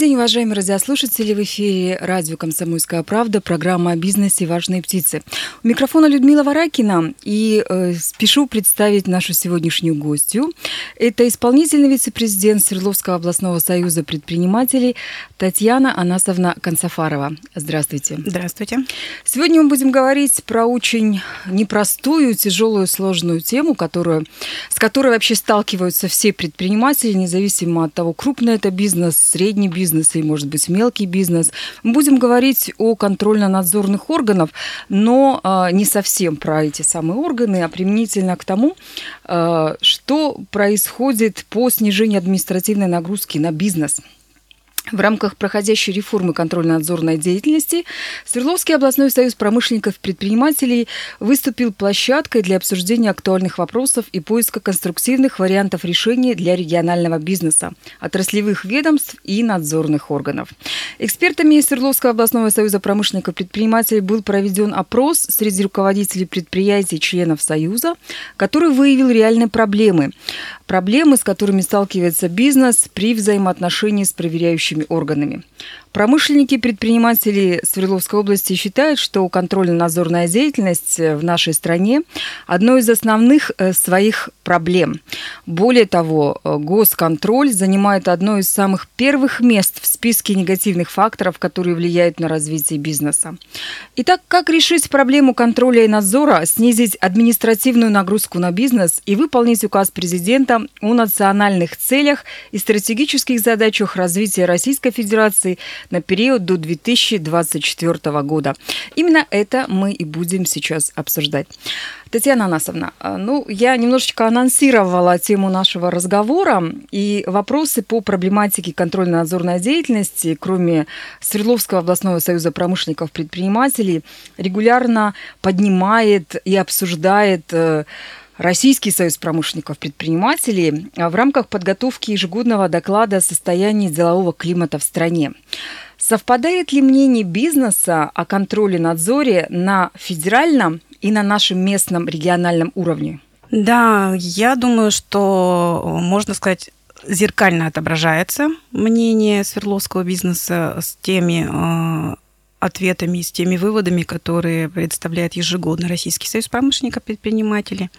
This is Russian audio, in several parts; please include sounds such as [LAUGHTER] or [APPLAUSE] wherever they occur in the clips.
День, уважаемые радиослушатели. В эфире радио «Комсомольская правда», программа о бизнесе «Важные птицы». У микрофона Людмила Варакина. И э, спешу представить нашу сегодняшнюю гостью. Это исполнительный вице-президент Свердловского областного союза предпринимателей Татьяна Анасовна Консафарова. Здравствуйте. Здравствуйте. Сегодня мы будем говорить про очень непростую, тяжелую, сложную тему, которую, с которой вообще сталкиваются все предприниматели, независимо от того, крупный это бизнес, средний бизнес или, может быть, мелкий бизнес. Мы будем говорить о контрольно-надзорных органах, но э, не совсем про эти самые органы, а применительно к тому, э, что происходит по снижению административной нагрузки на бизнес – в рамках проходящей реформы контрольно-надзорной деятельности Свердловский областной союз промышленников и предпринимателей выступил площадкой для обсуждения актуальных вопросов и поиска конструктивных вариантов решения для регионального бизнеса, отраслевых ведомств и надзорных органов. Экспертами Свердловского областного союза промышленников и предпринимателей был проведен опрос среди руководителей предприятий членов союза, который выявил реальные проблемы. Проблемы, с которыми сталкивается бизнес при взаимоотношении с проверяющими органами. Промышленники предприниматели Свердловской области считают, что контрольно-надзорная деятельность в нашей стране – одно из основных э, своих проблем. Более того, э, госконтроль занимает одно из самых первых мест в списке негативных факторов, которые влияют на развитие бизнеса. Итак, как решить проблему контроля и надзора, снизить административную нагрузку на бизнес и выполнить указ президента о национальных целях и стратегических задачах развития Российской Федерации – на период до 2024 года. Именно это мы и будем сейчас обсуждать. Татьяна Анасовна, а, ну, я немножечко анонсировала тему нашего разговора, и вопросы по проблематике контрольно-надзорной деятельности, кроме Свердловского областного союза промышленников предпринимателей, регулярно поднимает и обсуждает э, Российский союз промышленников предпринимателей в рамках подготовки ежегодного доклада о состоянии делового климата в стране. Совпадает ли мнение бизнеса о контроле надзоре на федеральном и на нашем местном региональном уровне? Да, я думаю, что можно сказать зеркально отображается мнение Свердловского бизнеса с теми ответами, с теми выводами, которые представляет ежегодно Российский союз промышленников предпринимателей.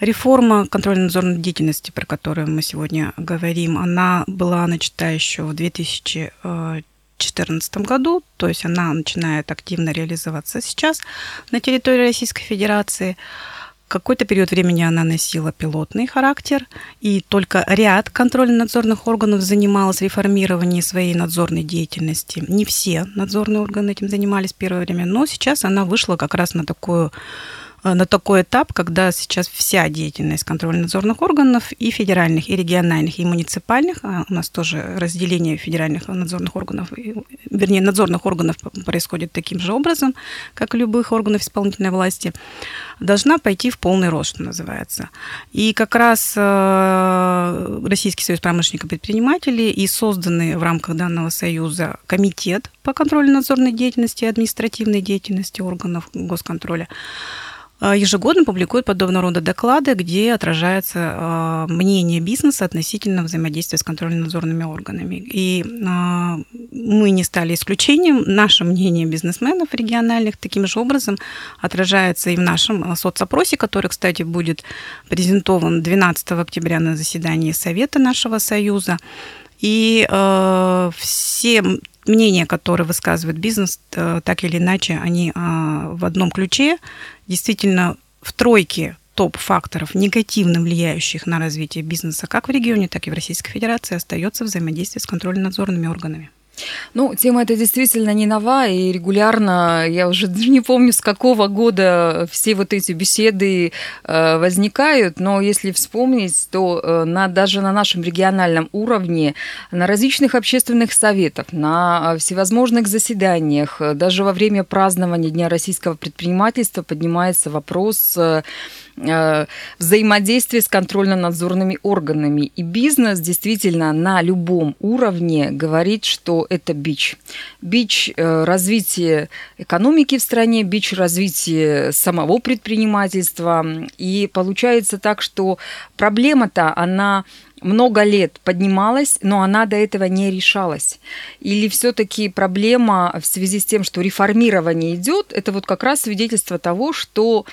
Реформа контрольно-надзорной деятельности, про которую мы сегодня говорим, она была начата еще в 2014 году, то есть она начинает активно реализоваться сейчас на территории Российской Федерации. Какой-то период времени она носила пилотный характер, и только ряд контрольно-надзорных органов занималась реформированием своей надзорной деятельности. Не все надзорные органы этим занимались в первое время, но сейчас она вышла как раз на такую на такой этап, когда сейчас вся деятельность контрольно-надзорных органов и федеральных, и региональных, и муниципальных, а у нас тоже разделение федеральных надзорных органов, вернее, надзорных органов происходит таким же образом, как и любых органов исполнительной власти, должна пойти в полный рост, что называется. И как раз э, Российский союз промышленников и предпринимателей и созданный в рамках данного союза комитет по контрольно-надзорной деятельности и административной деятельности органов госконтроля, ежегодно публикует подобного рода доклады, где отражается а, мнение бизнеса относительно взаимодействия с контрольно-надзорными органами. И а, мы не стали исключением. Наше мнение бизнесменов региональных таким же образом отражается и в нашем соцопросе, который, кстати, будет презентован 12 октября на заседании Совета нашего Союза. И э, все мнения, которые высказывает бизнес, э, так или иначе, они а, в одном ключе. Действительно, в тройке топ-факторов, негативно влияющих на развитие бизнеса как в регионе, так и в Российской Федерации, остается взаимодействие с контрольно-надзорными органами. Ну, тема эта действительно не нова, и регулярно, я уже [LAUGHS] не помню, с какого года все вот эти беседы э, возникают, но если вспомнить, то э, на, даже на нашем региональном уровне, на различных общественных советах, на всевозможных заседаниях, даже во время празднования Дня российского предпринимательства поднимается вопрос э, Э, взаимодействие с контрольно-надзорными органами. И бизнес действительно на любом уровне говорит, что это бич. Бич э, развития экономики в стране, бич развития самого предпринимательства. И получается так, что проблема-то, она много лет поднималась, но она до этого не решалась. Или все-таки проблема в связи с тем, что реформирование идет, это вот как раз свидетельство того, что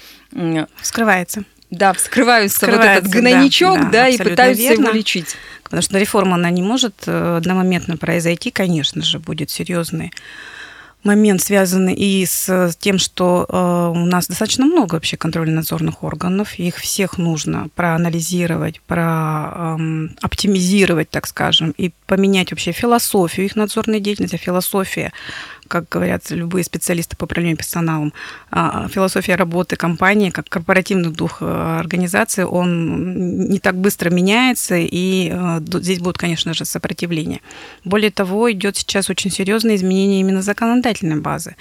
скрывается. Да, вскрываются вот этот гнойничок, да, да, да и пытаются верно. его лечить. Потому что реформа, она не может э, одномоментно произойти, конечно же, будет серьезный момент, связанный и с тем, что э, у нас достаточно много вообще контрольно-надзорных органов, их всех нужно проанализировать, прооптимизировать, так скажем, и поменять вообще философию их надзорной деятельности. Философия как говорят любые специалисты по управлению персоналом, а, философия работы компании, как корпоративный дух э, организации, он не так быстро меняется, и э, здесь будет, конечно же, сопротивление. Более того, идет сейчас очень серьезное изменение именно законодательной базы.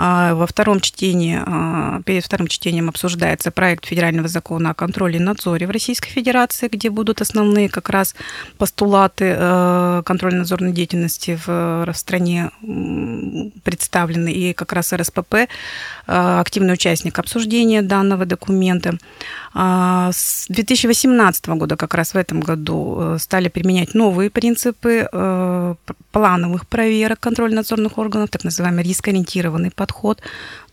А, во втором чтении, а, перед вторым чтением обсуждается проект федерального закона о контроле и надзоре в Российской Федерации, где будут основные как раз постулаты э, контрольно-надзорной деятельности в, в стране представлены. И как раз РСПП э, активный участник обсуждения данного документа. А, с 2018 года, как раз в этом году, э, стали применять новые принципы плановых проверок контрольно-надзорных органов, так называемый рискоориентированный подход.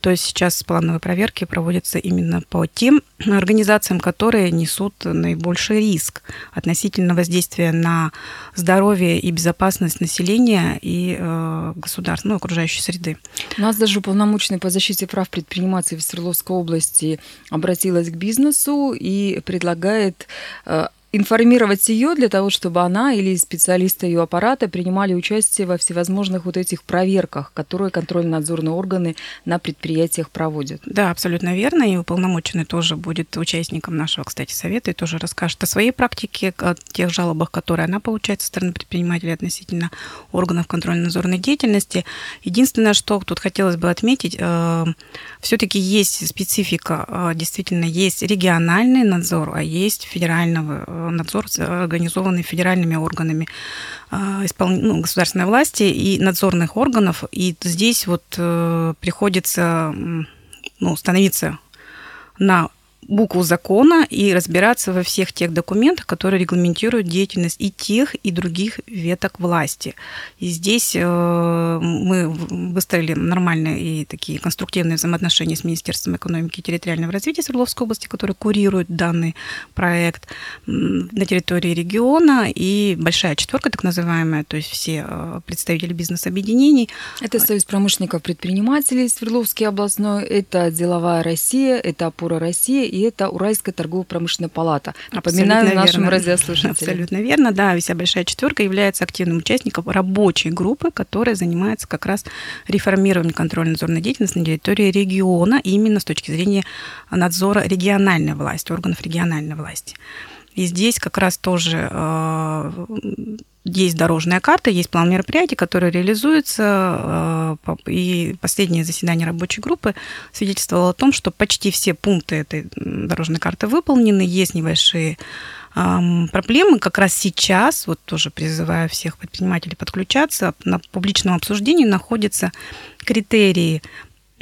То есть сейчас плановые проверки проводятся именно по тем организациям, которые несут наибольший риск относительно воздействия на здоровье и безопасность населения и э, государства, ну, окружающей среды. У нас даже уполномоченный по защите прав предпринимателей в Свердловской области обратилась к бизнесу и предлагает э, информировать ее для того, чтобы она или специалисты ее аппарата принимали участие во всевозможных вот этих проверках, которые контрольно-надзорные органы на предприятиях проводят. Да, абсолютно верно. И уполномоченный тоже будет участником нашего, кстати, совета и тоже расскажет о своей практике, о тех жалобах, которые она получает со стороны предпринимателей относительно органов контрольно-надзорной деятельности. Единственное, что тут хотелось бы отметить, э, все-таки есть специфика, э, действительно есть региональный надзор, а есть федерального э, надзор, организованный федеральными органами а, испол... ну, государственной власти и надзорных органов. И здесь вот э, приходится ну, становиться на букву закона и разбираться во всех тех документах, которые регламентируют деятельность и тех, и других веток власти. И здесь э, мы выстроили нормальные и такие конструктивные взаимоотношения с Министерством экономики и территориального развития Свердловской области, который курирует данный проект на территории региона, и большая четверка, так называемая, то есть все э, представители бизнес-объединений. Это Союз промышленников предпринимателей Свердловский областной, это Деловая Россия, это Опора России и это Уральская торгово-промышленная палата. Напоминаю Абсолютно нашим верно. радиослушателям. Абсолютно верно, да. Вся большая четверка является активным участником рабочей группы, которая занимается как раз реформированием контрольно-надзорной деятельности на территории региона, именно с точки зрения надзора региональной власти, органов региональной власти. И здесь как раз тоже э, есть дорожная карта, есть план мероприятий, который реализуется. Э, и последнее заседание рабочей группы свидетельствовало о том, что почти все пункты этой дорожной карты выполнены. Есть небольшие проблемы. Как раз сейчас, вот тоже призываю всех предпринимателей подключаться, на публичном обсуждении находятся критерии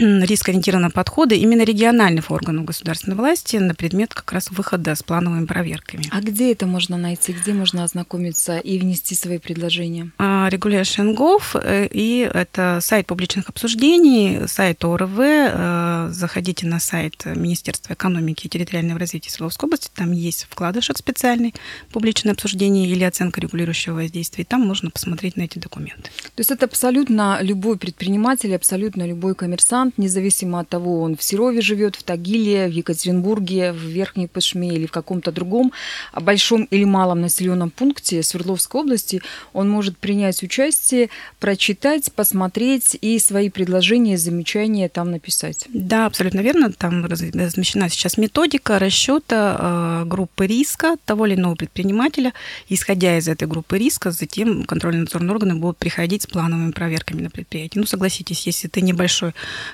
рискоориентированного подхода именно региональных органов государственной власти на предмет как раз выхода с плановыми проверками. А где это можно найти? Где можно ознакомиться и внести свои предложения? А, Regulation.gov, э, и это сайт публичных обсуждений, сайт ОРВ. Э, заходите на сайт Министерства экономики и территориального развития Свердловской области, там есть вкладышек специальный публичное обсуждение или оценка регулирующего воздействия, и там можно посмотреть на эти документы. То есть это абсолютно любой предприниматель, абсолютно любой коммерсант мигрант, независимо от того, он в Серове живет, в Тагиле, в Екатеринбурге, в Верхней Пышме или в каком-то другом большом или малом населенном пункте Свердловской области, он может принять участие, прочитать, посмотреть и свои предложения, замечания там написать. Да, абсолютно верно. Там размещена сейчас методика расчета э, группы риска того или иного предпринимателя. Исходя из этой группы риска, затем контрольно-надзорные органы будут приходить с плановыми проверками на предприятие. Ну, согласитесь, если ты небольшой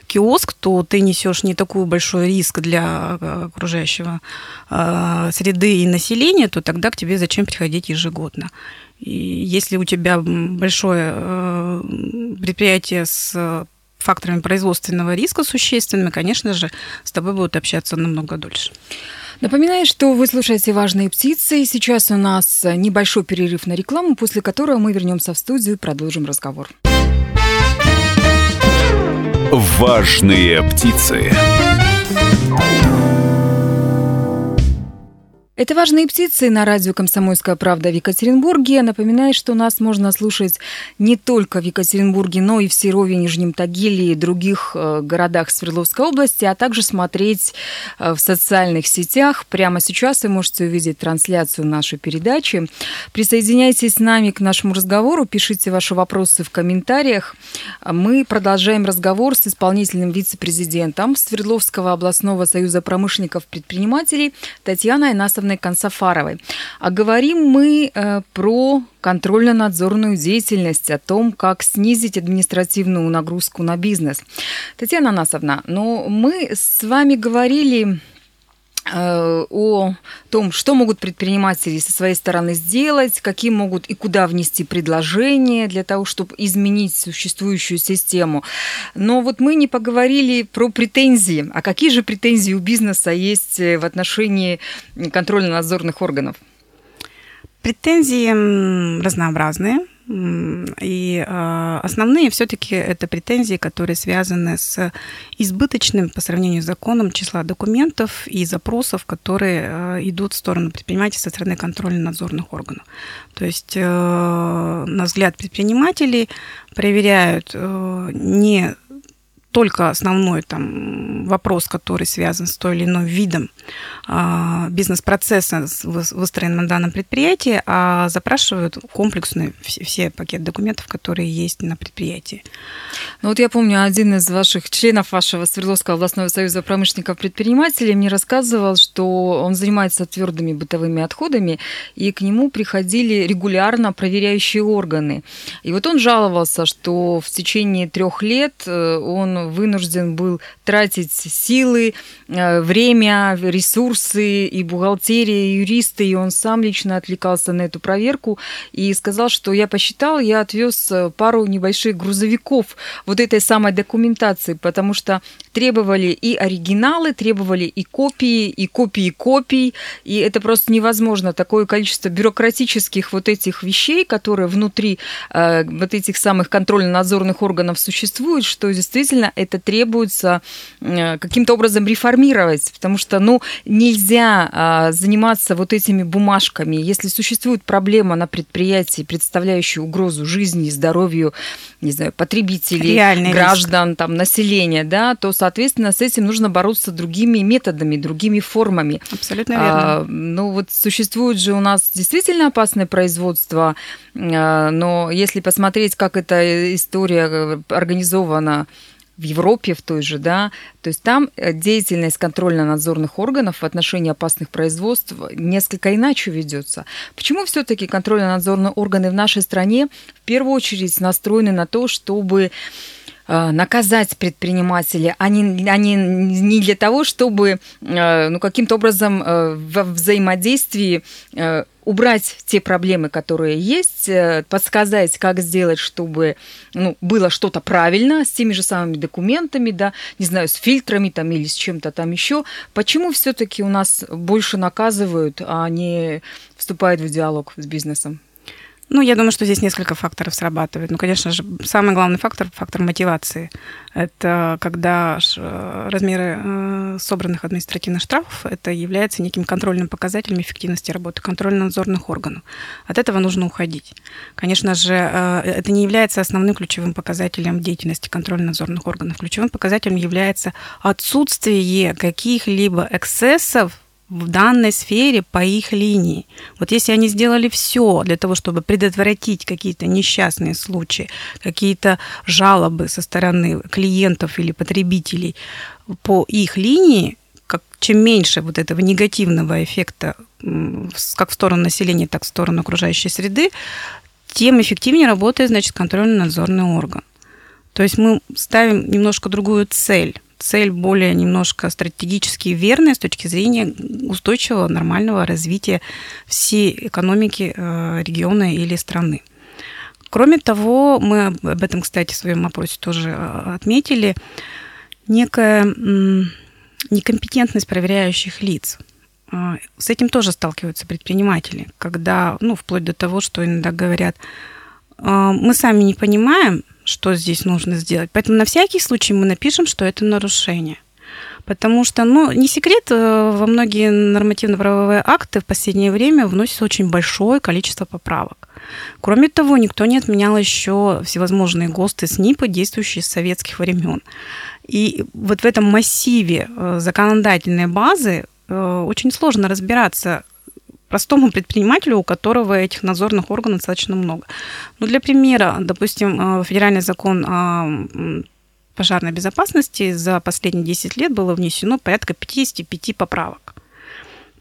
киоск, то ты несешь не такой большой риск для э, окружающего э, среды и населения, то тогда к тебе зачем приходить ежегодно? И если у тебя большое э, предприятие с факторами производственного риска существенными, конечно же, с тобой будут общаться намного дольше. Напоминаю, что вы слушаете «Важные птицы». Сейчас у нас небольшой перерыв на рекламу, после которого мы вернемся в студию и продолжим разговор. «Важные птицы». Это «Важные птицы» на радио «Комсомольская правда» в Екатеринбурге. Напоминаю, что нас можно слушать не только в Екатеринбурге, но и в Серове, Нижнем Тагиле и других э, городах Свердловской области, а также смотреть э, в социальных сетях. Прямо сейчас вы можете увидеть трансляцию нашей передачи. Присоединяйтесь с нами к нашему разговору, пишите ваши вопросы в комментариях. Мы продолжаем разговор с исполнительным вице-президентом Свердловского областного союза промышленников-предпринимателей Татьяной Анасовной Анны Консафаровой. А говорим мы э, про контрольно-надзорную деятельность, о том, как снизить административную нагрузку на бизнес. Татьяна Анасовна, ну мы с вами говорили о том, что могут предприниматели со своей стороны сделать, какие могут и куда внести предложения для того, чтобы изменить существующую систему. Но вот мы не поговорили про претензии. А какие же претензии у бизнеса есть э, в отношении контрольно-надзорных органов? Претензии разнообразные. И а, основные все-таки это претензии, которые связаны с избыточным по сравнению с законом числа документов и запросов, которые а, идут в сторону предпринимателей со стороны контрольно-надзорных органов. То есть, э, на взгляд предпринимателей, проверяют э, не только основной там, вопрос, который связан с той или иным видом а, бизнес-процесса, выстроенным на данном предприятии, а запрашивают комплексные все, все пакет документов, которые есть на предприятии. Ну вот я помню, один из ваших членов вашего Свердловского областного союза промышленников-предпринимателей мне рассказывал, что он занимается твердыми бытовыми отходами, и к нему приходили регулярно проверяющие органы. И вот он жаловался, что в течение трех лет э, вынужден был тратить силы, э, время, ресурсы и бухгалтерия, и юристы, и он сам лично отвлекался на эту проверку и сказал, что я посчитал, я отвез э, пару небольших грузовиков вот этой самой документации, потому что требовали и оригиналы, требовали и копии, и копии копий, и это просто невозможно. Такое количество бюрократических вот этих вещей, которые внутри э, вот этих самых контрольно-надзорных органов существуют, что действительно это требуется э, каким-то образом реформировать, потому что, ну, нельзя э, заниматься вот этими бумажками. Если существует проблема на предприятии, представляющая угрозу жизни и здоровью, не знаю, потребителей, Реальный граждан, риск. там, населения, да, то соответственно, с этим нужно бороться другими методами, другими формами. Абсолютно верно. А, ну вот существует же у нас действительно опасное производство, а, но если посмотреть, как эта история э, организована в Европе в той же, да, то есть там э, деятельность контрольно-надзорных органов в отношении опасных производств несколько иначе ведется. Почему все-таки контрольно-надзорные органы в нашей стране в первую очередь настроены на то, чтобы Э, наказать предпринимателя, а не, а не, не для того, чтобы э, ну, каким-то образом во взаимодействии убрать те проблемы, которые есть, подсказать, как сделать, чтобы ну, было что-то правильно с теми же самыми документами, да, не знаю, с фильтрами там или с чем-то там еще. Почему все-таки у нас больше наказывают, а не вступают в диалог с бизнесом? Ну, я думаю, что здесь несколько факторов срабатывает. Ну, конечно же, самый главный фактор – фактор мотивации. Это когда размеры э, собранных административных штрафов это является неким контрольным показателем эффективности работы контрольно-надзорных органов. От этого нужно уходить. Конечно же, э, это не является основным ключевым показателем деятельности контрольно-надзорных органов. Ключевым показателем является отсутствие каких-либо эксцессов в данной сфере по их линии. Вот если они сделали все для того, чтобы предотвратить какие-то несчастные случаи, какие-то жалобы со стороны клиентов или потребителей по их линии, как, чем меньше вот этого негативного эффекта как в сторону населения, так в сторону окружающей среды, тем эффективнее работает, значит, контрольно-надзорный орган. То есть мы ставим немножко другую цель цель более немножко стратегически верная с точки зрения устойчивого, нормального развития всей экономики э, региона или страны. Кроме того, мы об этом, кстати, в своем опросе тоже э, отметили, некая некомпетентность проверяющих лиц. Э, с этим тоже сталкиваются предприниматели, когда, ну, вплоть до того, что иногда говорят, мы сами не понимаем, что здесь нужно сделать. Поэтому на всякий случай мы напишем, что это нарушение. Потому что, ну, не секрет, э, во многие нормативно-правовые акты в последнее время вносится очень большое количество поправок. Кроме того, никто не отменял еще всевозможные ГОСТы, СНИПы, действующие с советских времен. И вот в этом массиве э, законодательной базы э, очень сложно разбираться, простому предпринимателю, у которого этих надзорных органов достаточно много. Ну, для примера, допустим, э, федеральный закон о пожарной безопасности за последние 10 лет было внесено порядка 55 поправок.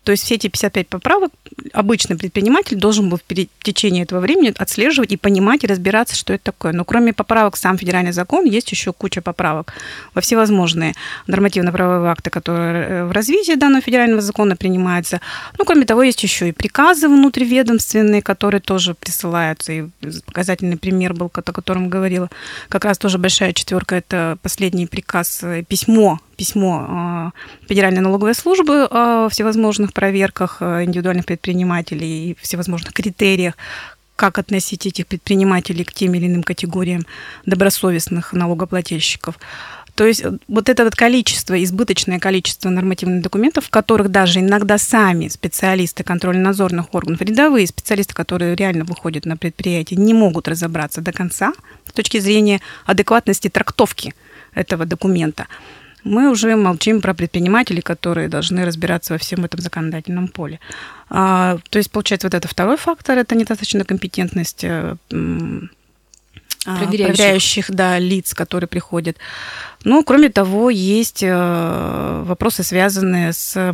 То есть все эти 55 поправок обычный предприниматель должен был в течение этого времени отслеживать и понимать, и разбираться, что это такое. Но кроме поправок сам федеральный закон, есть еще куча поправок во всевозможные нормативно-правовые акты, которые э, в развитии данного федерального закона принимаются. Ну, кроме того, есть еще и приказы внутриведомственные, которые тоже присылаются. И показательный пример был, о котором говорила как раз тоже большая четверка, это последний приказ, э, письмо письмо э, Федеральной налоговой службы о всевозможных проверках э, индивидуальных предпринимателей и всевозможных критериях, как относить этих предпринимателей к тем или иным категориям добросовестных налогоплательщиков. То есть э, вот это вот количество, избыточное количество нормативных документов, в которых даже иногда сами специалисты контрольно-надзорных органов, рядовые специалисты, которые реально выходят на предприятие, не могут разобраться до конца с точки зрения адекватности трактовки этого документа мы уже молчим про предпринимателей, которые должны разбираться во всем этом законодательном поле. А, то есть, получается, вот это второй фактор, это недостаточно компетентность э, а, проверяющих. проверяющих да, лиц, которые приходят. Ну, кроме того, есть э, вопросы, связанные с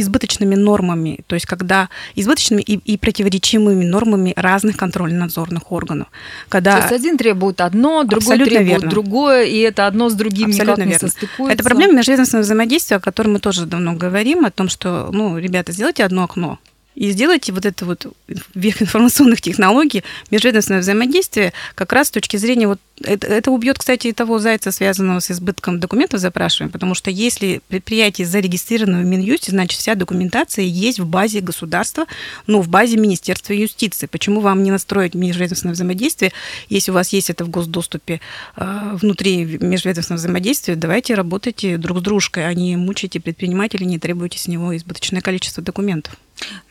избыточными нормами, то есть когда избыточными и, и противоречимыми нормами разных контрольно-надзорных органов. Когда... То есть один требует одно, другой Абсолютно требует верно. другое, и это одно с другим Абсолютно никак верно. не состыкуется. Это проблема межведомственного взаимодействия, о которой мы тоже давно говорим, о том, что, ну, ребята, сделайте одно окно, и сделайте вот это вот век [LAUGHS] информационных технологий, межведомственное взаимодействие как раз с точки зрения вот это, это убьет, кстати, и того зайца, связанного с избытком документов запрашиваем, потому что если предприятие зарегистрировано в Минюсте, значит, вся документация есть в базе государства, ну, в базе Министерства юстиции. Почему вам не настроить межведомственное взаимодействие, если у вас есть это в госдоступе э, внутри межведомственного взаимодействия, давайте работайте друг с дружкой, а не мучайте предпринимателей, не требуйте с него избыточное количество документов.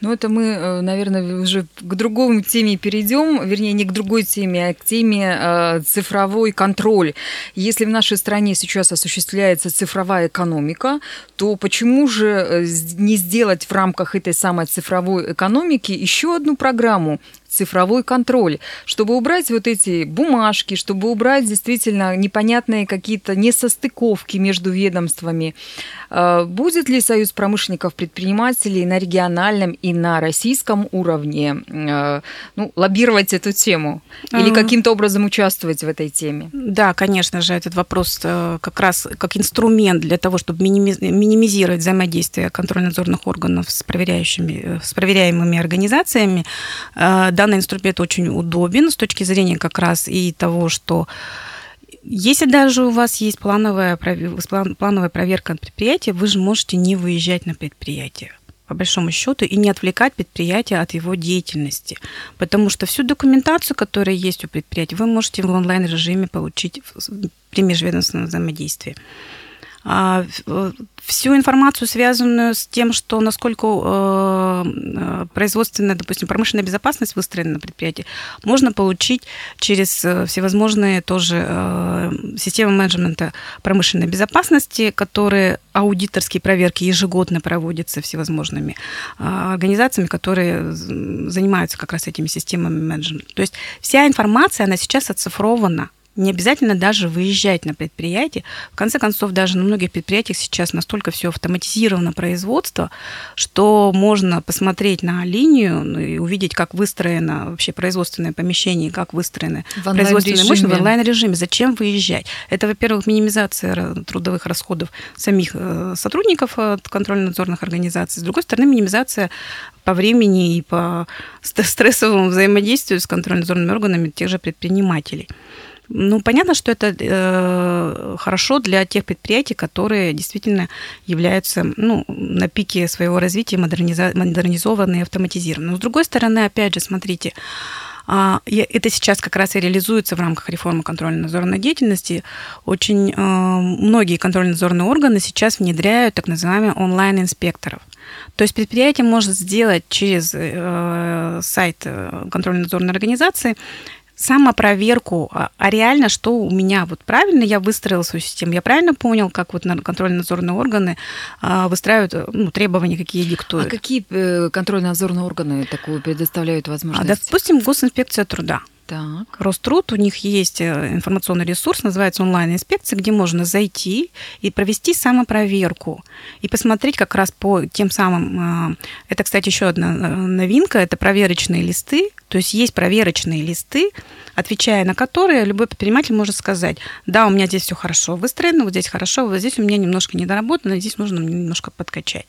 Ну, это мы, э, наверное, уже к другому теме перейдем, вернее, не к другой теме, а к теме э, цифровой контроль. Если в нашей стране сейчас осуществляется цифровая экономика, то почему же э, не сделать в рамках этой самой цифровой экономики еще одну программу цифровой контроль, чтобы убрать вот эти бумажки, чтобы убрать действительно непонятные какие-то несостыковки между ведомствами. А, будет ли Союз промышленников предпринимателей на региональном и на российском уровне а, ну, лоббировать эту тему или каким-то образом участвовать в этой теме? Да, конечно же, этот вопрос э, как раз как инструмент для того, чтобы минимизировать взаимодействие контрольно-надзорных органов с, проверяющими, э, с проверяемыми организациями. Э, данный инструмент очень удобен с точки зрения как раз и того, что если даже у вас есть плановая, плановая проверка предприятия, вы же можете не выезжать на предприятие по большому счету, и не отвлекать предприятие от его деятельности. Потому что всю документацию, которая есть у предприятия, вы можете в онлайн-режиме получить при межведомственном взаимодействии. А, э, всю информацию, связанную с тем, что насколько э, э, производственная, допустим, промышленная безопасность выстроена на предприятии, можно получить через всевозможные тоже системы менеджмента промышленной безопасности, которые аудиторские проверки ежегодно проводятся всевозможными организациями, которые занимаются как раз этими системами менеджмента. То есть вся информация, она сейчас оцифрована Не обязательно даже выезжать на предприятие. В конце концов, даже на многих предприятиях сейчас настолько все автоматизировано производство, что можно посмотреть на линию ну, и увидеть, как выстроено вообще производственное помещение, как выстроены производственные мощности в онлайн-режиме. Зачем выезжать? Это, во-первых, минимизация трудовых расходов самих э, сотрудников от контрольно-надзорных организаций. С другой стороны, минимизация по времени и по стрессовому взаимодействию с контрольно-надзорными органами тех же предпринимателей. Ну, понятно, что это э, хорошо для тех предприятий, которые действительно являются ну, на пике своего развития модерниза- модернизованные автоматизированные. Но с другой стороны, опять же, смотрите, а, это сейчас как раз и реализуется в рамках реформы контрольно-надзорной деятельности. Очень э, многие контрольно-надзорные органы сейчас внедряют так называемые онлайн-инспекторов. То есть предприятие может сделать через э, сайт э, контрольно-надзорной организации самопроверку, а, а реально, что у меня вот правильно я выстроила свою систему, я правильно понял, как вот контрольно-надзорные органы а, выстраивают ну, требования, какие диктуют. А какие э, контрольно-надзорные органы такую предоставляют возможность? А, допустим, Госинспекция труда. Так. Роструд, у них есть э, информационный ресурс, называется онлайн-инспекция, где можно зайти и провести самопроверку и посмотреть как раз по тем самым... Э, это, кстати, еще одна новинка, это проверочные листы, то есть есть проверочные листы, отвечая на которые любой предприниматель может сказать, да, у меня здесь все хорошо выстроено, вот здесь хорошо, вот здесь у меня немножко недоработано, здесь нужно немножко подкачать.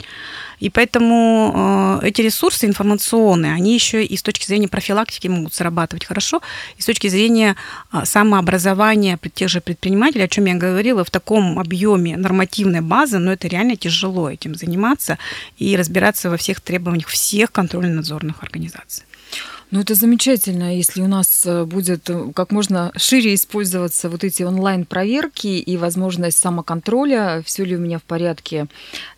И поэтому э, эти ресурсы информационные, они еще и с точки зрения профилактики могут срабатывать хорошо, и с точки зрения э, самообразования тех же предпринимателей, о чем я говорила, в таком объеме нормативной базы, но это реально тяжело этим заниматься и разбираться во всех требованиях всех контрольно-надзорных организаций. Ну, это замечательно, если у нас э, будет э, как можно шире использоваться вот эти онлайн-проверки и возможность самоконтроля, все ли у меня в порядке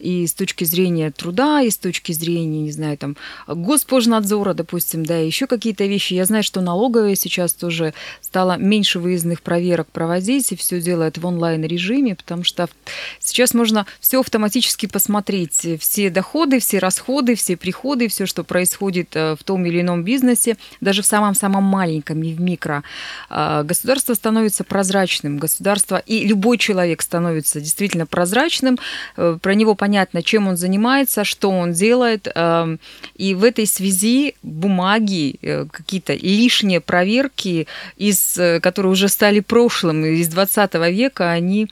и с точки зрения труда, и с точки зрения, не знаю, там, госпожнадзора, допустим, да, еще какие-то вещи. Я знаю, что налоговая сейчас тоже стала меньше выездных проверок проводить и все делает в онлайн-режиме, потому что сейчас можно все автоматически посмотреть, все доходы, все расходы, все приходы, все, что происходит э, в том или ином бизнесе, бизнесе, даже в самом-самом маленьком и в микро, а, государство становится прозрачным, государство и любой человек становится действительно прозрачным, э, про него понятно, чем он занимается, что он делает, э, и в этой связи бумаги, э, какие-то лишние проверки, из, которые уже стали прошлым, из 20 века, они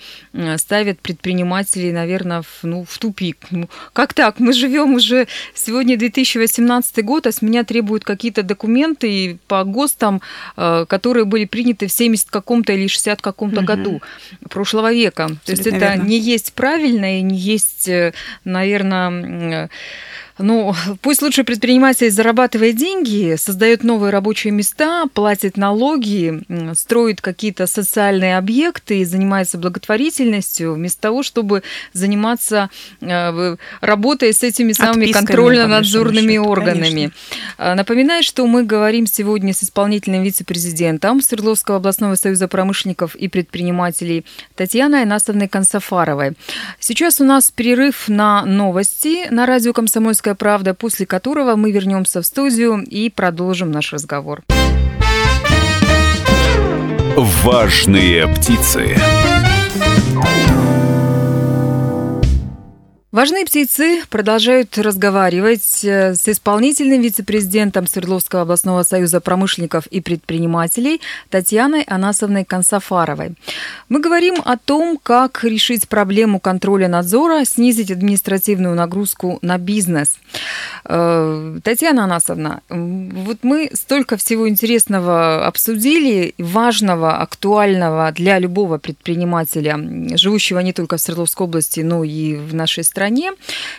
ставят предпринимателей, наверное, в, ну, в тупик. Ну, как так? Мы живем уже сегодня 2018 год, а с меня требуют какие-то документы, документы по ГОСТам, э, которые были приняты в 70 каком-то или 60 каком-то угу. году прошлого века. Абсолютно То есть это верно. не есть правильно и не есть, э, наверное, ну, [LAUGHS] пусть лучше предприниматель зарабатывает деньги, создает новые рабочие места, платит налоги, строит какие-то социальные объекты и занимается благотворительностью, вместо того, чтобы заниматься э, работой с этими самыми контрольно-надзорными органами. Конечно. А, напоминаю, что мы говорим сегодня с исполнительным вице-президентом Свердловского областного союза промышленников и предпринимателей Татьяной Анасовной Консафаровой. Сейчас у нас перерыв на новости на радио «Комсомольская «Комсомольская правда», после которого мы вернемся в студию и продолжим наш разговор. Важные птицы. Важные птицы продолжают разговаривать э, с исполнительным вице-президентом Свердловского областного союза промышленников и предпринимателей Татьяной Анасовной Консафаровой. Мы говорим о том, как решить проблему контроля надзора, снизить административную нагрузку на бизнес. Э, Татьяна Анасовна, вот мы столько всего интересного обсудили, важного, актуального для любого предпринимателя, живущего не только в Свердловской области, но и в нашей стране стране.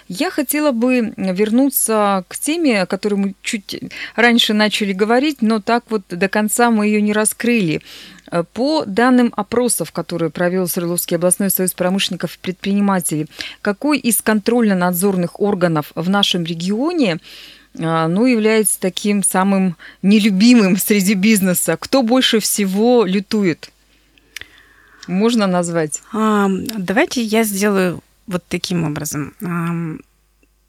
Я хотела бы вернуться к теме, о которой мы чуть раньше начали говорить, но так вот до конца мы ее не раскрыли. По данным опросов, которые провел Свердловский областной союз промышленников и предпринимателей, какой из контрольно-надзорных органов в нашем регионе а, ну, является таким самым нелюбимым среди бизнеса? Кто больше всего лютует? Можно назвать? Давайте я сделаю вот таким образом.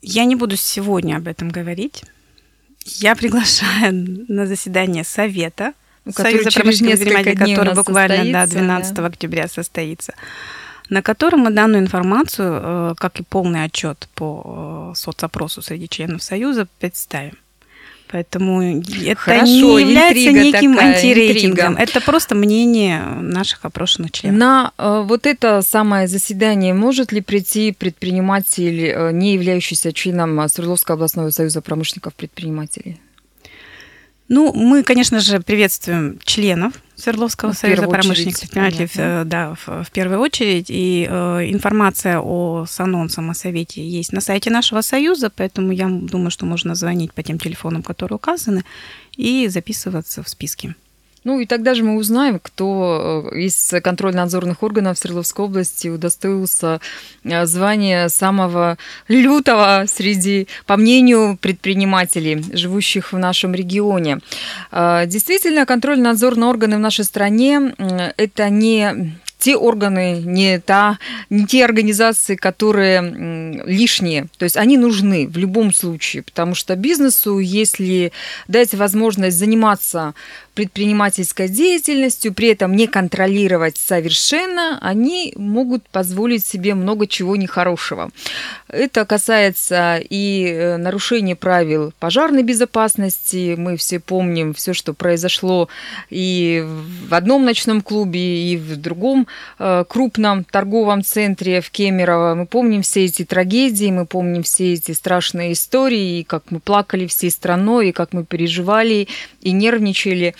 Я не буду сегодня об этом говорить. Я приглашаю [LAUGHS] на заседание совета ну, Союза промышленных предпринимателей, который буквально да, 12 да. октября состоится на котором мы данную информацию, э, как и полный отчет по э, соцопросу среди членов Союза, представим. Поэтому это Хорошо, не является неким такая, антирейтингом. Интрига. Это просто мнение наших опрошенных членов. На э, вот это самое заседание может ли прийти предприниматель, э, не являющийся членом Свердловского областного союза промышленников предпринимателей? Ну, мы, конечно же, приветствуем членов Свердловского ну, союза промышленников предпринимателей, понятно. да, в, в первую очередь. И э, информация о, с анонсом о совете есть на сайте нашего союза, поэтому я думаю, что можно звонить по тем телефонам, которые указаны, и записываться в списки. Ну и тогда же мы узнаем, кто э, из контрольно-надзорных органов Свердловской области удостоился э, звания самого лютого среди, по мнению предпринимателей, живущих в нашем регионе. Э, действительно, контрольно-надзорные органы в нашей стране – это не те органы, не, та, не те организации, которые лишние. То есть они нужны в любом случае, потому что бизнесу, если дать возможность заниматься предпринимательской деятельностью, при этом не контролировать совершенно, они могут позволить себе много чего нехорошего. Это касается и э, нарушения правил пожарной безопасности. Мы все помним все, что произошло и в одном ночном клубе, и в другом э, крупном торговом центре в Кемерово. Мы помним все эти трагедии, мы помним все эти страшные истории, и как мы плакали всей страной, и как мы переживали и нервничали.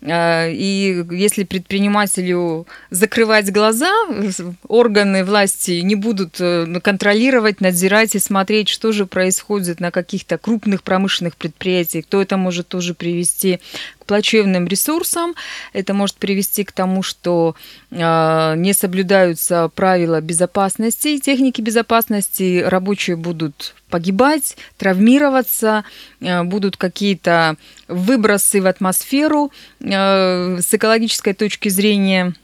и если предпринимателю закрывать глаза, органы власти не будут э, контролировать, надзирать и смотреть, что же происходит на каких-то крупных промышленных предприятиях, то это может тоже привести плачевным ресурсам. Это может привести к тому, что э, не соблюдаются правила безопасности и техники безопасности, рабочие будут погибать, травмироваться, э, будут какие-то выбросы в атмосферу э, с экологической точки зрения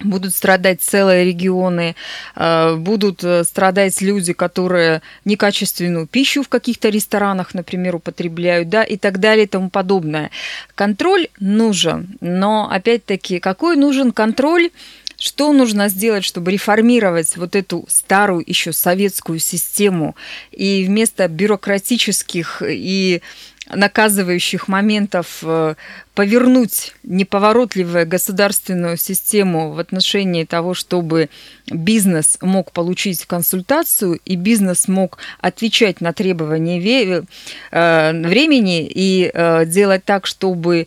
будут страдать целые регионы, э, будут э, страдать люди, которые некачественную пищу в каких-то ресторанах, например, употребляют, да, и так далее и тому подобное. Контроль нужен, но опять-таки, какой нужен контроль? Что нужно сделать, чтобы реформировать вот эту старую еще советскую систему и вместо бюрократических и наказывающих моментов э, повернуть неповоротливую государственную систему в отношении того, чтобы бизнес мог получить консультацию и бизнес мог отвечать на требования э, времени и э, делать так, чтобы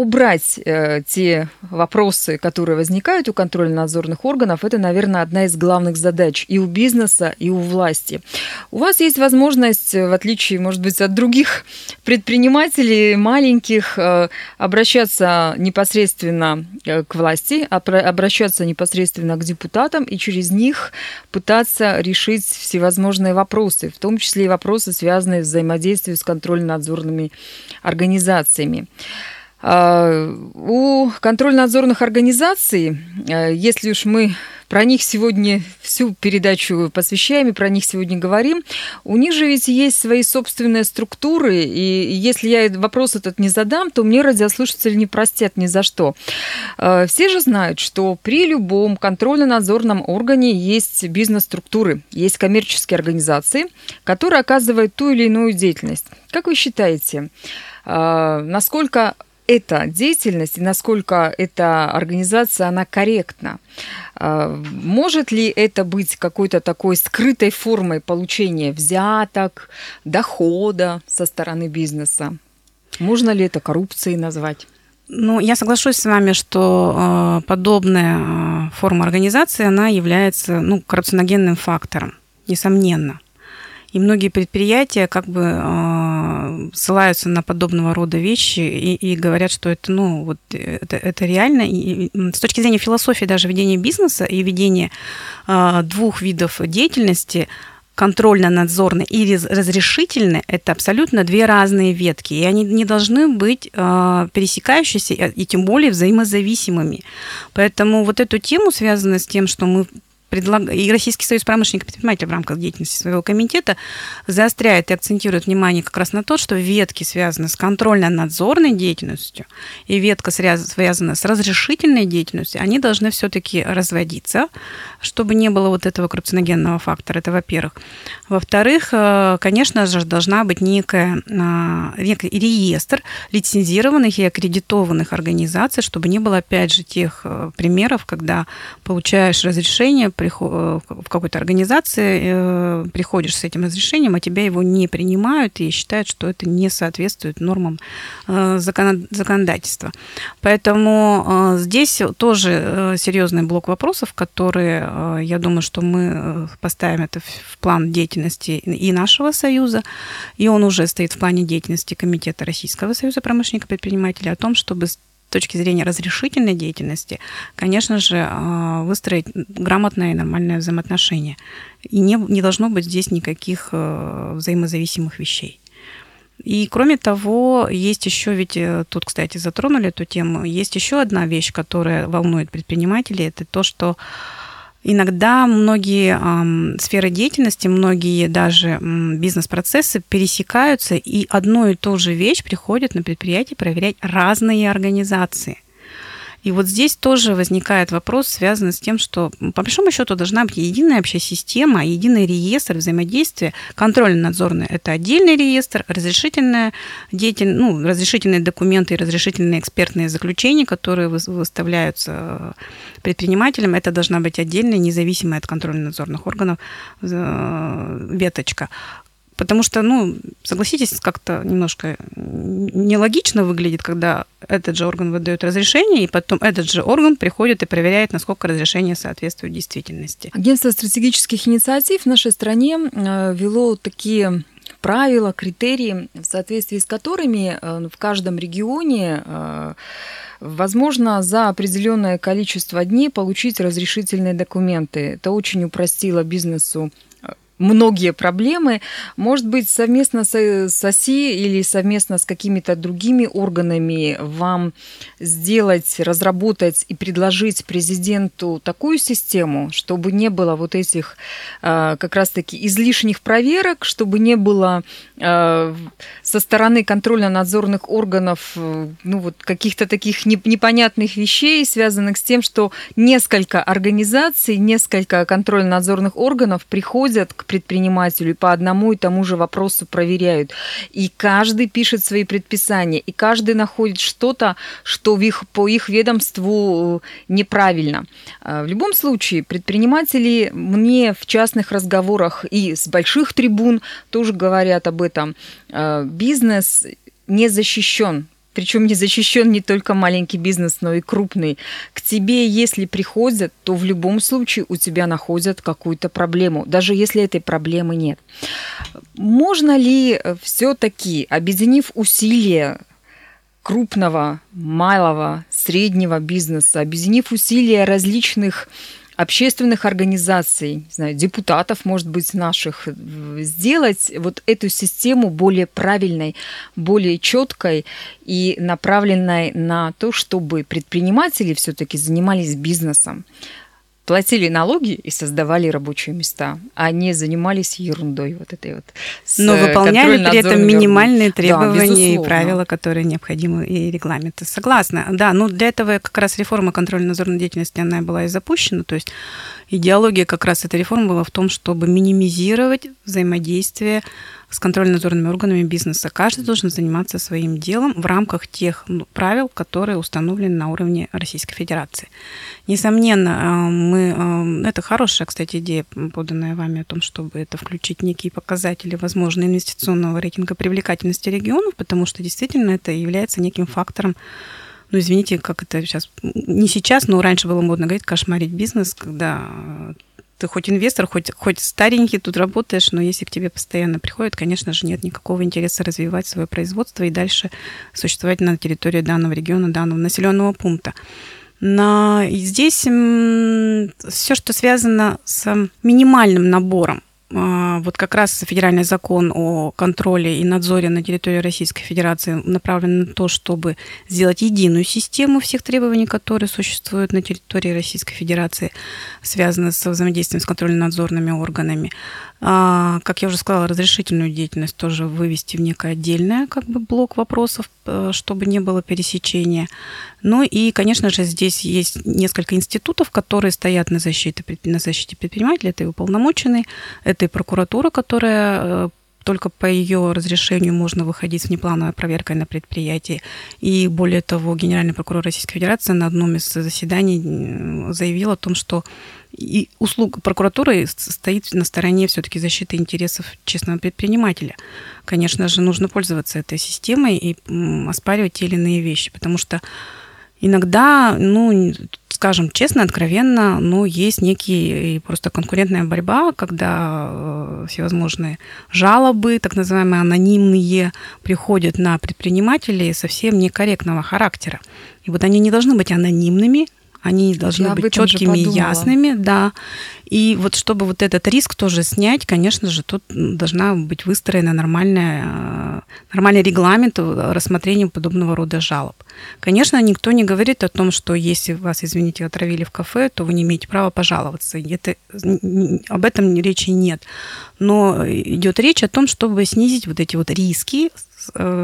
убрать э, те вопросы, которые возникают у контрольно-надзорных органов, это, наверное, одна из главных задач и у бизнеса, и у власти. У вас есть возможность, в отличие, может быть, от других [LAUGHS] предпринимателей маленьких, э, обращаться непосредственно э, к власти, обращаться непосредственно к депутатам и через них пытаться решить всевозможные вопросы, в том числе и вопросы, связанные с взаимодействием с контрольно-надзорными организациями. А, у контрольно-надзорных организаций, э, если уж мы про них сегодня всю передачу посвящаем и про них сегодня говорим, у них же ведь есть свои собственные структуры, и если я вопрос этот не задам, то мне радиослушатели не простят ни за что. А, все же знают, что при любом контрольно-надзорном органе есть бизнес-структуры, есть коммерческие организации, которые оказывают ту или иную деятельность. Как вы считаете, а, насколько эта деятельность и насколько эта организация, она корректна. А, может ли это быть какой-то такой скрытой формой получения взяток, дохода со стороны бизнеса? Можно ли это коррупцией назвать? Ну, я соглашусь с вами, что э, подобная э, форма организации, она является ну, коррупционогенным фактором, несомненно. И многие предприятия как бы э, ссылаются на подобного рода вещи и, и говорят, что это, ну, вот, это, это реально. И, и с точки зрения философии даже ведения бизнеса и ведения э, двух видов деятельности, контрольно-надзорный и разрешительный – это абсолютно две разные ветки, и они не должны быть э, пересекающиеся и тем более взаимозависимыми. Поэтому вот эту тему, связанную с тем, что мы предлаг... и Российский союз промышленников и предпринимателей в рамках деятельности своего комитета заостряет и акцентирует внимание как раз на то, что ветки связаны с контрольно-надзорной деятельностью и ветка связана с разрешительной деятельностью, они должны все-таки разводиться, чтобы не было вот этого коррупционогенного фактора. Это во-первых. Во-вторых, э, конечно же, должна быть некая, а, некий реестр лицензированных и аккредитованных организаций, чтобы не было, опять же, тех э, примеров, когда получаешь разрешение э, в какой-то организации, приходишь с этим разрешением, а тебя его не принимают и считают, что это не соответствует нормам законодательства. Поэтому здесь тоже серьезный блок вопросов, которые, я думаю, что мы поставим это в план деятельности и нашего союза, и он уже стоит в плане деятельности Комитета Российского союза промышленников и предпринимателей о том, чтобы точки зрения разрешительной деятельности, конечно же, а, выстроить грамотное и нормальное взаимоотношение. И не, не должно быть здесь никаких э, взаимозависимых вещей. И кроме того, есть еще, ведь э, тут, кстати, затронули эту тему, есть еще одна вещь, которая волнует предпринимателей, это то, что Иногда многие э, сферы деятельности, многие даже э, бизнес-процессы пересекаются, и одну и ту же вещь приходят на предприятие проверять разные организации – и вот здесь тоже возникает вопрос, связанный с тем, что по большому счету должна быть единая общая система, единый реестр взаимодействия. Контрольно-надзорный – это отдельный реестр, разрешительная деятельность, ну, разрешительные документы и разрешительные экспертные заключения, которые выставляются предпринимателям, это должна быть отдельная, независимая от контрольно-надзорных органов э, веточка. Потому что, ну, согласитесь, как-то немножко нелогично выглядит, когда этот же орган выдает разрешение, и потом этот же орган приходит и проверяет, насколько разрешение соответствует действительности. Агентство стратегических инициатив в нашей стране э, вело такие правила, критерии, в соответствии с которыми э, в каждом регионе э, возможно за определенное количество дней получить разрешительные документы. Это очень упростило бизнесу многие проблемы. Может быть, совместно с, ОСИ или совместно с какими-то другими органами вам сделать, разработать и предложить президенту такую систему, чтобы не было вот этих а, как раз-таки излишних проверок, чтобы не было а, со стороны контрольно-надзорных органов ну, вот каких-то таких непонятных вещей, связанных с тем, что несколько организаций, несколько контрольно-надзорных органов приходят к предпринимателю и по одному и тому же вопросу проверяют. И каждый пишет свои предписания, и каждый находит что-то, что в их, по их ведомству э, неправильно. А, в любом случае, предприниматели мне в частных разговорах и с больших трибун тоже говорят об этом. А, бизнес не защищен причем не защищен не только маленький бизнес, но и крупный. К тебе, если приходят, то в любом случае у тебя находят какую-то проблему, даже если этой проблемы нет. Можно ли все-таки, объединив усилия крупного, малого, среднего бизнеса, объединив усилия различных общественных организаций, не знаю, депутатов, может быть, наших, сделать вот эту систему более правильной, более четкой и направленной на то, чтобы предприниматели все-таки занимались бизнесом платили налоги и создавали рабочие места, а не занимались ерундой вот этой вот. Но выполняли при этом минимальные требования да, и правила, которые необходимы, и регламенты. Согласна. Да, ну для этого как раз реформа контрольно-надзорной деятельности, она была и запущена, то есть идеология как раз этой реформы была в том, чтобы минимизировать взаимодействие с контрольно-надзорными органами бизнеса. Каждый должен заниматься своим делом в рамках тех ну, правил, которые установлены на уровне Российской Федерации. Несомненно, э, мы, э, это хорошая, кстати, идея, поданная вами о том, чтобы это включить некие показатели, возможно, инвестиционного рейтинга привлекательности регионов, потому что действительно это является неким фактором ну, извините, как это сейчас, не сейчас, но раньше было модно говорить, кошмарить бизнес, когда ты хоть инвестор, хоть, хоть старенький тут работаешь, но если к тебе постоянно приходят, конечно же, нет никакого интереса развивать свое производство и дальше существовать на территории данного региона, данного населенного пункта. Но здесь все, что связано с минимальным набором вот как раз федеральный закон о контроле и надзоре на территории Российской Федерации направлен на то, чтобы сделать единую систему всех требований, которые существуют на территории Российской Федерации, связанные с взаимодействием с контрольно-надзорными органами. А, как я уже сказала, разрешительную деятельность тоже вывести в некое отдельное как бы, блок вопросов, э, чтобы не было пересечения. Ну и, конечно же, здесь есть несколько институтов, которые стоят на защите, на защите предпринимателей. Это и уполномоченный, это и прокуратура, которая э, только по ее разрешению можно выходить с внеплановой проверкой на предприятии. И более того, генеральный прокурор Российской Федерации на одном из заседаний заявил о том, что и услуга прокуратуры стоит на стороне все-таки защиты интересов честного предпринимателя. Конечно же, нужно пользоваться этой системой и оспаривать те или иные вещи, потому что иногда, ну, скажем честно, откровенно, ну, есть некие просто конкурентная борьба, когда э, всевозможные жалобы, так называемые анонимные, приходят на предпринимателей совсем некорректного характера. И вот они не должны быть анонимными, они должны Я быть четкими и ясными, да. И вот чтобы вот этот риск тоже снять, конечно же, тут должна быть выстроена нормальная, э, нормальный регламент рассмотрения подобного рода жалоб. Конечно, никто не говорит о том, что если вас, извините, отравили в кафе, то вы не имеете права пожаловаться. Это, об этом речи нет. Но идет речь о том, чтобы снизить вот эти вот риски, э,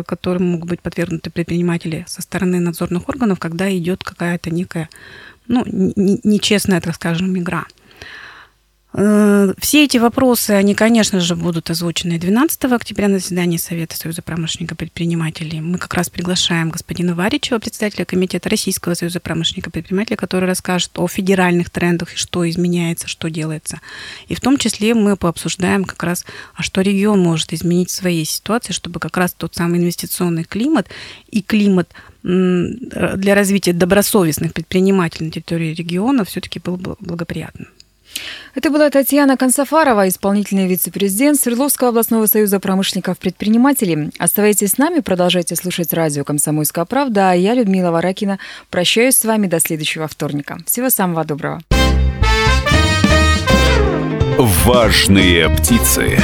которым могут быть подвергнуты предприниматели со стороны надзорных органов, когда идет какая-то некая ну, нечестная, так скажем, игра. Э, все эти вопросы, они, конечно же, будут озвучены 12 октября на заседании Совета Союза промышленников предпринимателей. Мы как раз приглашаем господина Варичева, председателя Комитета Российского Союза промышленников предпринимателей, который расскажет о федеральных трендах что изменяется, что делается. И в том числе мы пообсуждаем как раз, а что регион может изменить в своей ситуации, чтобы как раз тот самый инвестиционный климат и климат для развития добросовестных предпринимателей на территории региона все-таки был благоприятным. Это была Татьяна Консафарова, исполнительный вице-президент Свердловского областного союза промышленников-предпринимателей. Оставайтесь с нами, продолжайте слушать радио «Комсомольская правда». А я, Людмила Варакина, прощаюсь с вами до следующего вторника. Всего самого доброго. Важные птицы.